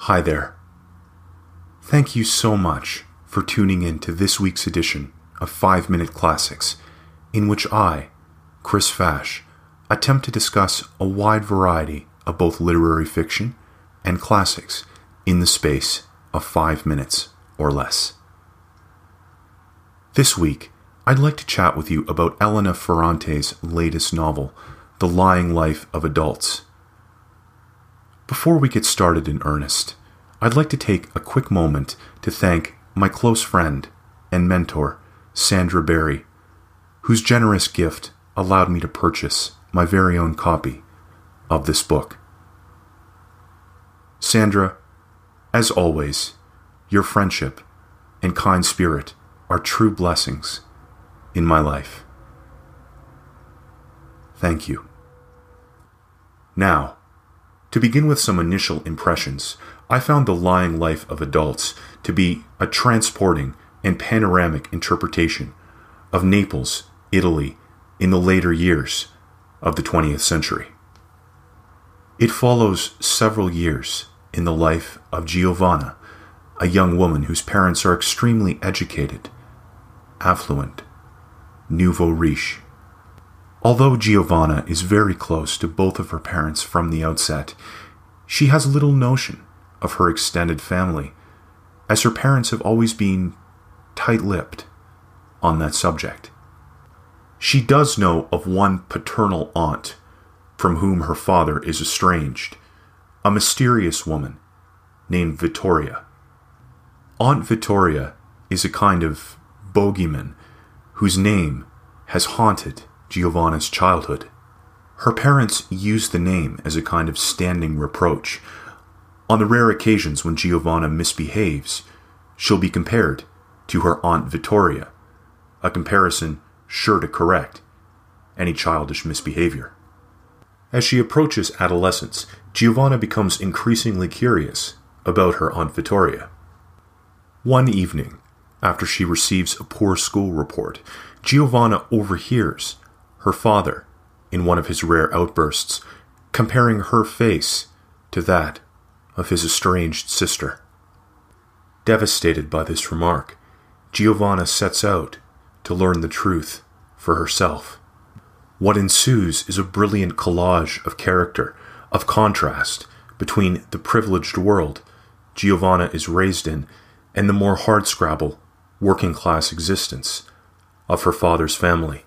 Hi there. Thank you so much for tuning in to this week's edition of 5 Minute Classics, in which I, Chris Fash, attempt to discuss a wide variety of both literary fiction and classics in the space of 5 minutes or less. This week, I'd like to chat with you about Elena Ferrante's latest novel, The Lying Life of Adults. Before we get started in earnest, I'd like to take a quick moment to thank my close friend and mentor, Sandra Berry, whose generous gift allowed me to purchase my very own copy of this book. Sandra, as always, your friendship and kind spirit are true blessings in my life. Thank you. Now, to begin with some initial impressions, I found The Lying Life of Adults to be a transporting and panoramic interpretation of Naples, Italy, in the later years of the 20th century. It follows several years in the life of Giovanna, a young woman whose parents are extremely educated, affluent, nouveau riche. Although Giovanna is very close to both of her parents from the outset, she has little notion of her extended family, as her parents have always been tight lipped on that subject. She does know of one paternal aunt from whom her father is estranged, a mysterious woman named Vittoria. Aunt Vittoria is a kind of bogeyman whose name has haunted Giovanna's childhood. Her parents use the name as a kind of standing reproach. On the rare occasions when Giovanna misbehaves, she'll be compared to her Aunt Vittoria, a comparison sure to correct any childish misbehavior. As she approaches adolescence, Giovanna becomes increasingly curious about her Aunt Vittoria. One evening, after she receives a poor school report, Giovanna overhears her father, in one of his rare outbursts, comparing her face to that of his estranged sister. Devastated by this remark, Giovanna sets out to learn the truth for herself. What ensues is a brilliant collage of character, of contrast between the privileged world Giovanna is raised in and the more hardscrabble, working class existence of her father's family.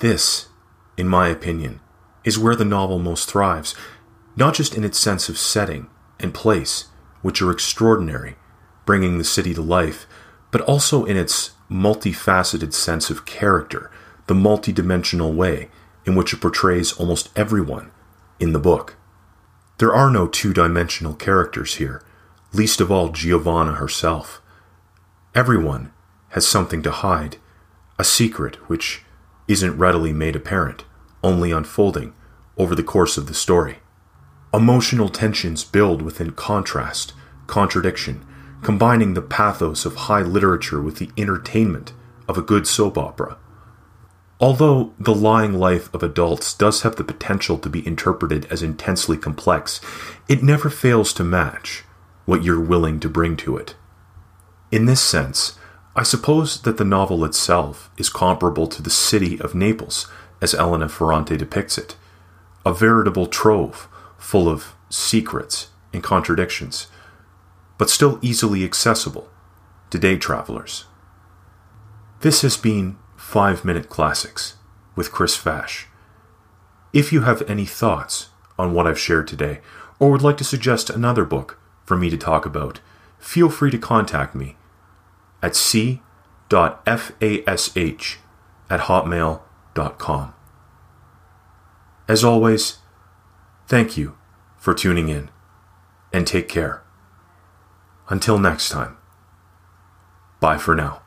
This, in my opinion, is where the novel most thrives, not just in its sense of setting and place, which are extraordinary, bringing the city to life, but also in its multifaceted sense of character, the multidimensional way in which it portrays almost everyone in the book. There are no two dimensional characters here, least of all Giovanna herself. Everyone has something to hide, a secret which isn't readily made apparent, only unfolding over the course of the story. Emotional tensions build within contrast, contradiction, combining the pathos of high literature with the entertainment of a good soap opera. Although The Lying Life of Adults does have the potential to be interpreted as intensely complex, it never fails to match what you're willing to bring to it. In this sense, I suppose that the novel itself is comparable to the city of Naples, as Elena Ferrante depicts it, a veritable trove full of secrets and contradictions, but still easily accessible to day travelers. This has been 5 Minute Classics with Chris Fash. If you have any thoughts on what I've shared today, or would like to suggest another book for me to talk about, feel free to contact me at c.fash at hotmail.com. As always, thank you for tuning in and take care. Until next time, bye for now.